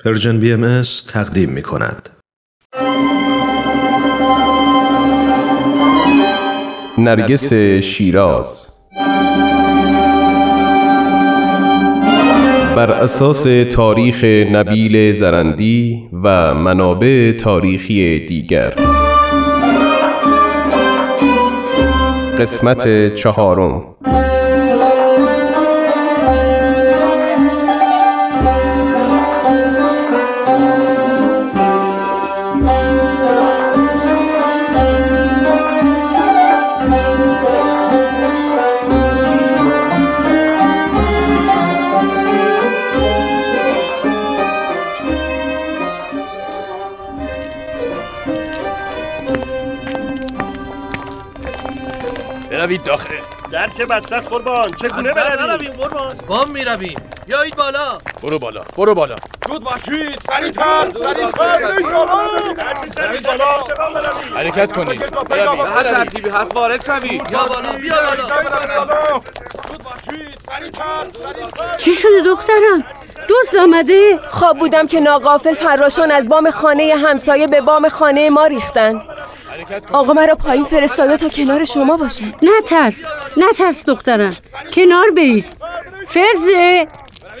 پرژن بی ام تقدیم می کند. نرگس شیراز. بر اساس تاریخ نبیل زرندی و منابع تاریخی دیگر. قسمت چهارم. بروید داخل. در که بسته است قربان؟ چگونه برویم برویم قربان. بام می‌رویم. بیایید بالا. برو بالا برو بالا. زود باشید. سریعتر سریعتر. بالا. حرکت کنید. بروید. هر ترتیبی هست وارد شوید. یا بالا بیا بالا. چی شده دخترم؟ دوست آمده؟ خواب بودم که ناقافل فراشان از بام خانه همسایه به بام خانه ما ریختن. آقا مرا پایین فرستاده تا کنار شما باشه نه ترس نه ترس دخترم. کنار بیست. فزه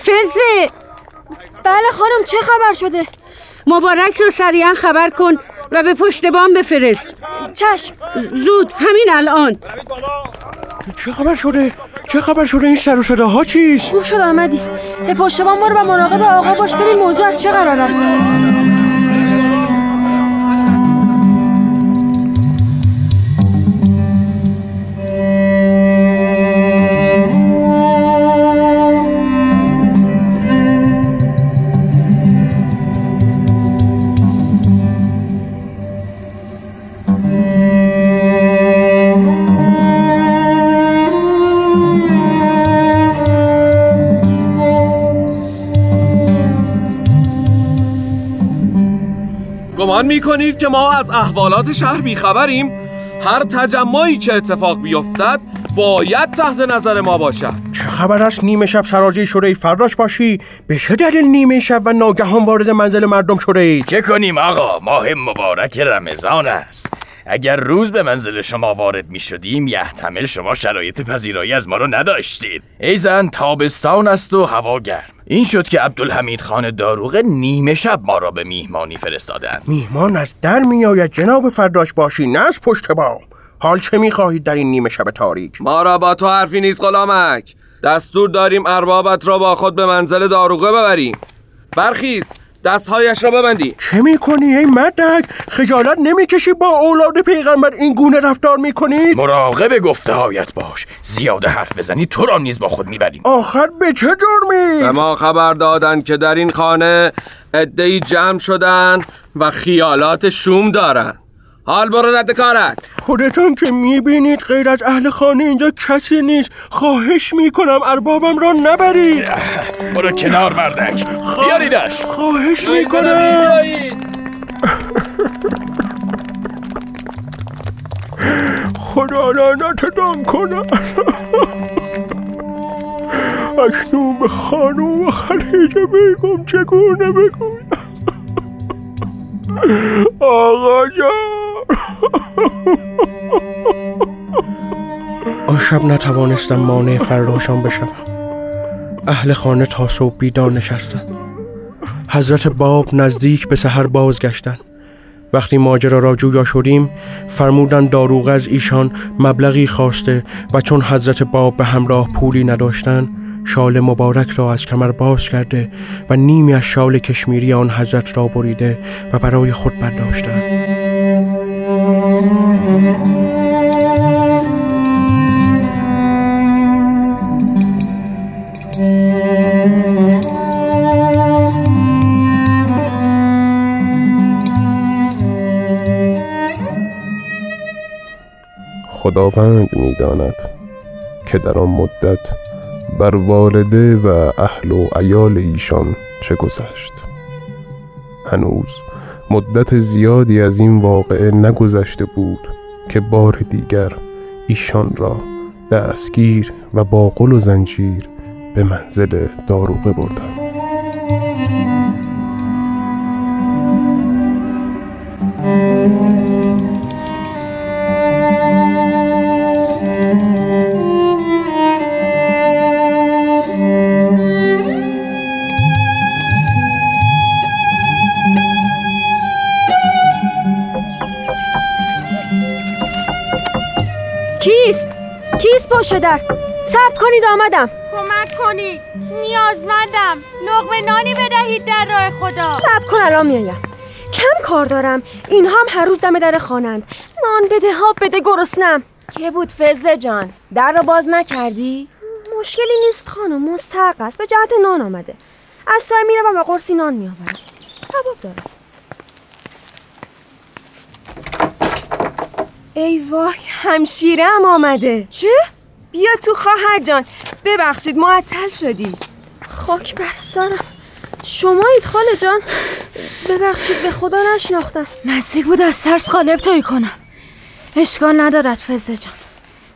فزه. بله خانم چه خبر شده؟ مبارک رو سریعا خبر کن و به پشت بام بفرست. چشم. زود همین الان. چه خبر شده؟ چه خبر شده این سر و صداها چیست؟ خوب شد آمدی. به پشت بام برو و مراقب آقا باش ببین موضوع از چه قرار است. گمان می‌کنید که ما از احوالات شهر بیخبریم هر تجمعی که اتفاق بیفتد باید تحت نظر ما باشد چه خبر است نیمه شب سراجه ای فراش باشی؟ به چه دلیل نیمه شب و ناگهان وارد منزل مردم شده ای؟ چه کنیم آقا ماه مبارک رمضان است اگر روز به منزل شما وارد می شدیم یحتمل شما شرایط پذیرایی از ما رو نداشتید. ای زن تابستان است و هوا گرم. این شد که عبدالحمید خان داروغه نیمه شب ما را به میهمانی فرستادند. میهمان از در میآید جناب فرداش باشی نه از پشت بام حال چه می‌خواهید در این نیمه شب تاریک؟ ما را با تو حرفی نیست غلامک. دستور داریم اربابت را با خود به منزل داروغه ببریم. برخیز. دستهایش را ببندی چه می‌کنی ای مردک؟ خجالت نمی‌کشی با اولاد پیغمبر این گونه رفتار می‌کنید؟ مراقب گفته هایت باش زیاده حرف بزنی تو را نیز با خود می‌بریم آخر به چه جرمی؟ به ما خبر دادند که در این خانه عدهای جمع شدن و خیالات شوم دارن حال برو رد کارت. خودتان که می‌بینید غیر از اهل خانه اینجا کسی نیست. خواهش می‌کنم اربابم را نبرید. برو کنار مردک. بیاریدش خواهش می‌کنم. خدا لعنتتان کنم. اکنون به خانوم و خلیجه بیگم چگونه بگویم؟ آقا جان. آن شب نتوانستم مانع فراشان بشوم. اهل خانه تا صبح بیدار نشستند. حضرت باب نزدیک به سحر بازگشتند. وقتی ماجرا را جویا شدیم فرمودند داروغ از ایشان مبلغی خواسته و چون حضرت باب به همراه پولی نداشتند شال مبارک را از کمر باز کرده و نیمی از شال کشمیری آن حضرت را بریده و برای خود برداشتند. خداوند می‌داند که در آن مدت بر والده و اهل و عیال ایشان چه گذشت. هنوز مدت زیادی از این واقعه نگذشته بود که بار دیگر ایشان را دستگیر و با قل و زنجیر به منزل داروغه بردند. در صبر کنید آمدم. کمک کنید نیازمندم. لغمه نانی بدهید در راه خدا. صبر کن الان میایم کم کار دارم. اینها هم هر روز دم در خانند. نان بده ها بده گرسنم. که بود فزه جان؟ در را باز نکردی؟ مشکلی نیست خانم مستحق است. به جهت نان آمده. از سایه می‌روم و قرصی نان میآورم. ثواب دارم. ای وای همشیره هم آمده. چه؟ بیا تو خواهر جان. ببخشید معطل شدی. خاک بر سرم. شمایید خاله جان. ببخشید به خدا نشناختم. نزدیک بود از ترس قالب توی کنم. اشکال ندارد فزه جان.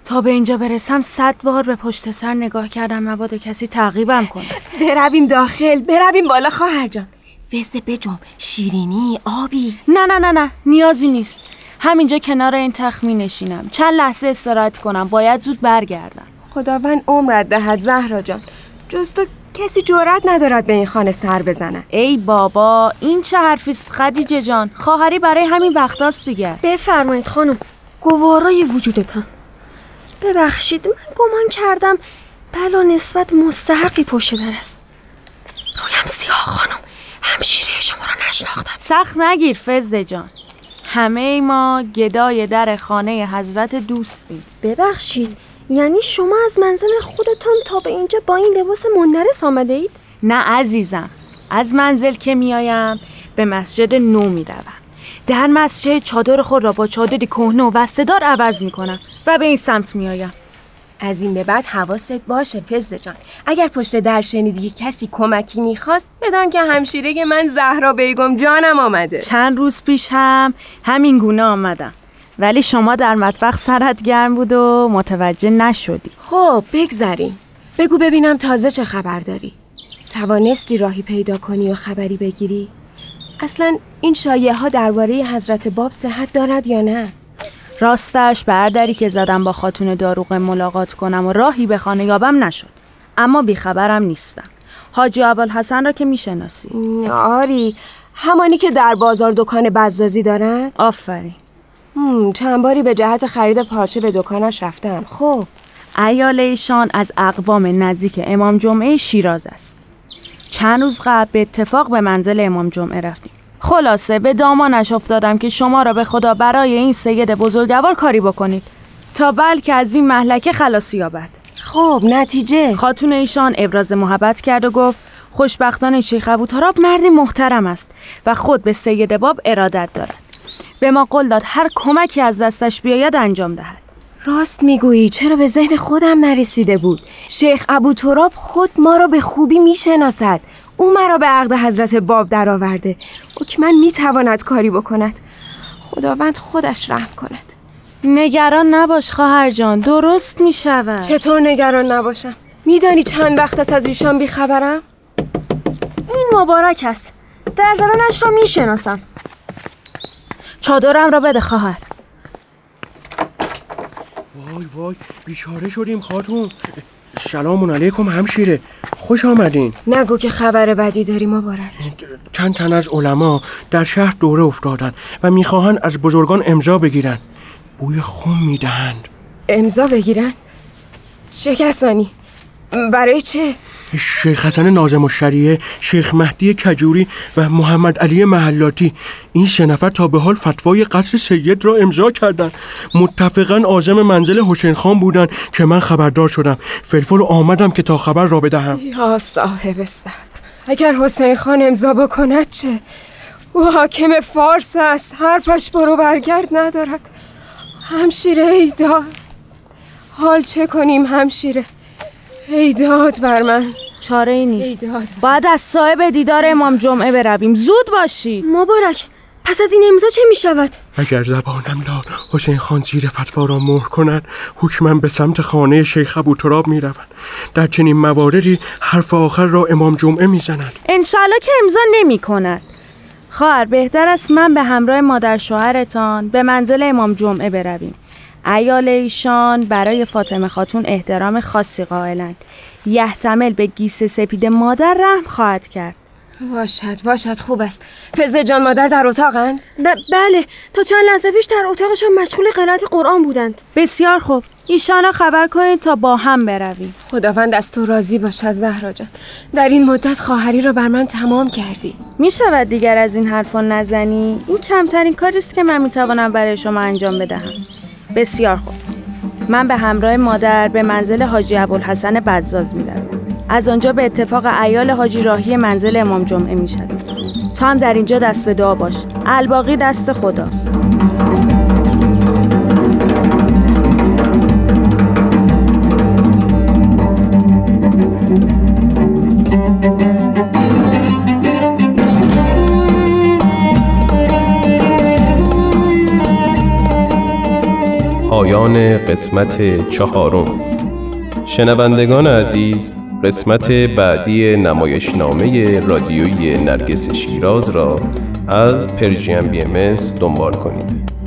تا به اینجا برسم صد بار به پشت سر نگاه کردم مبادا کسی تعقیبم کنه. برویم داخل برویم بالا خواهر جان. فزه بجم شیرینی آبی. نه نه نه نه نیازی نیست. همینجا کنار این تخت می نشینم. چند لحظه استراحت کنم. باید زود برگردم. خداوند عمرت دهد زهرا جان. جز تو کسی جرأت ندارد به این خانه سر بزنه. ای بابا این چه حرفیست خدیجه جان؟ خواهری برای همین وقتاست دیگه. بفرمایید خانم گوارای وجودتان. ببخشید من گمان کردم بلا نسبت مستحقی پشت در است. رویم سیاه خانم همشیره شما را نشناختم. سخت نگیر فزه جان. همه ما گدای در خانه حضرت دوستیم. ببخشید یعنی شما از منزل خودتان تا به اینجا با این لباس مندرس آمده اید؟ نه عزیزم از منزل که میایم به مسجد نو می‌روم. در مسجد چادر خود را با چادری کهنه و وستدار عوض می‌کنم و به این سمت میآیم. از این به بعد حواست باشه فزده جان. اگر پشت در شنیدی کسی کمکی می‌خواست بدان که همشیره من زهرا بیگم جانم آمده. چند روز پیش هم همین گونه آمدم. ولی شما در مطبخ سرت گرم بود و متوجه نشدی. خب بگذریم. بگو ببینم تازه چه خبر داری. توانستی راهی پیدا کنی و خبری بگیری؟ اصلا این شایعه ها درباره حضرت باب صحت دارد یا نه؟ راستش بردری که زدم با خاتون داروغ ملاقات کنم و راهی به خانه یابم نشد. اما بیخبرم نیستم. حاجی اول حسن را که می‌شناسی. آری. همانی که در بازار دکان بزازی دارن؟ آفرین. چند باری به جهت خرید پارچه به دکانش رفتم. خب. ایال ایشان از اقوام نزدیک امام جمعه شیراز است. چند روز قبل به اتفاق به منزل امام جمعه رفتیم. خلاصه به دامانش افتادم که شما را به خدا برای این سید بزرگوار کاری بکنید. تا بلکه از این محلکه خلاصی یابد. خب نتیجه. خاتون ایشان ابراز محبت کرد و گفت خوشبختانه شیخ ابوتراب مردی محترم است و خود به سید باب ارادت دارد. به ما قول داد هر کمکی از دستش بیاید انجام دهد. راست می‌گویی چرا به ذهن خودم نرسیده بود؟ شیخ ابو تراب خود ما را به خوبی می‌شناسد. او مرا به عقد حضرت باب درآورده. حکما می‌تواند کاری بکند. خداوند خودش رحم کند. نگران نباش خواهر جان درست می‌شود. چطور نگران نباشم؟ میدانی چند وقت است از ایشان بیخبرم؟ این مبارک است. در زنانش را می‌شناسم. چادرم را بده خواهر. وای وای بیچاره شدیم خاتون. سلام علیکم همشیره. خوش آمدین نگو که خبر بدی داری مبارک چند تن از علما در شهر دوره افتادن و می‌خواهند از بزرگان امضا بگیرن بوی خون می‌دهند امضا بگیرن؟ چه کسانی؟ برای چه؟ شیخ حسن نازم و شریعه، شیخ مهدی کجوری و محمد علی محلاتی. این سه نفر تا به حال فتوای قتل سید را امضا کردند. متفقا عازم منزل حسین خان بودند که من خبردار شدم. فلفل آمدم که تا خبر را بدهم. یا صاحب صبر. اگر حسین خان امضا بکند چه؟ او حاکم فارس است. حرفش برو برگرد ندارد. همشیره ای داد حال چه کنیم همشیره؟ ای داد بر من. چاره ای نیست. باید از صاحب دیدار امام جمعه برویم. زود باشید مبارک. پس از این امضا چه می شود؟ اگر زبانم لا حسین خان زیر فتوا را مهر کند حکما به سمت خانه شیخ ابو تراب می روند در چنین مواردی حرف آخر را امام جمعه می زند انشالله که امضا نمی کند خواهر بهتر است من به همراه مادر شوهرتان به منزل امام جمعه برویم. ایال ایشان برای فاطمه خاتون احترام خاصی قائلند. یحتمل به گیس سپید مادر رحم خواهد کرد. باشد باشد خوب است. فزه جان مادر در اتاقند؟ ب- بله تا چند لحظه پیش در اتاقشان مشغول قرائت قرآن بودند. بسیار خوب. ایشان را خبر کنید تا با هم برویم. خداوند از تو راضی باشد زهرا جان. در این مدت خواهری را بر من تمام کردی. می شود دیگر از این حرفا نزنی؟ این کمترین کاری است که من می توانم برای شما انجام بدهم. بسیار خوب من به همراه مادر به منزل حاجی ابوالحسن بزاز می روم. از آنجا به اتفاق ایال حاجی راهی منزل امام جمعه می شویم. تو هم در اینجا دست به دعا باش الباقی دست خداست پایان قسمت چهارم. شنوندگان عزیز قسمت بعدی نمایشنامه رادیویی نرگس شیراز را از پرژیم بی ام دنبال کنید.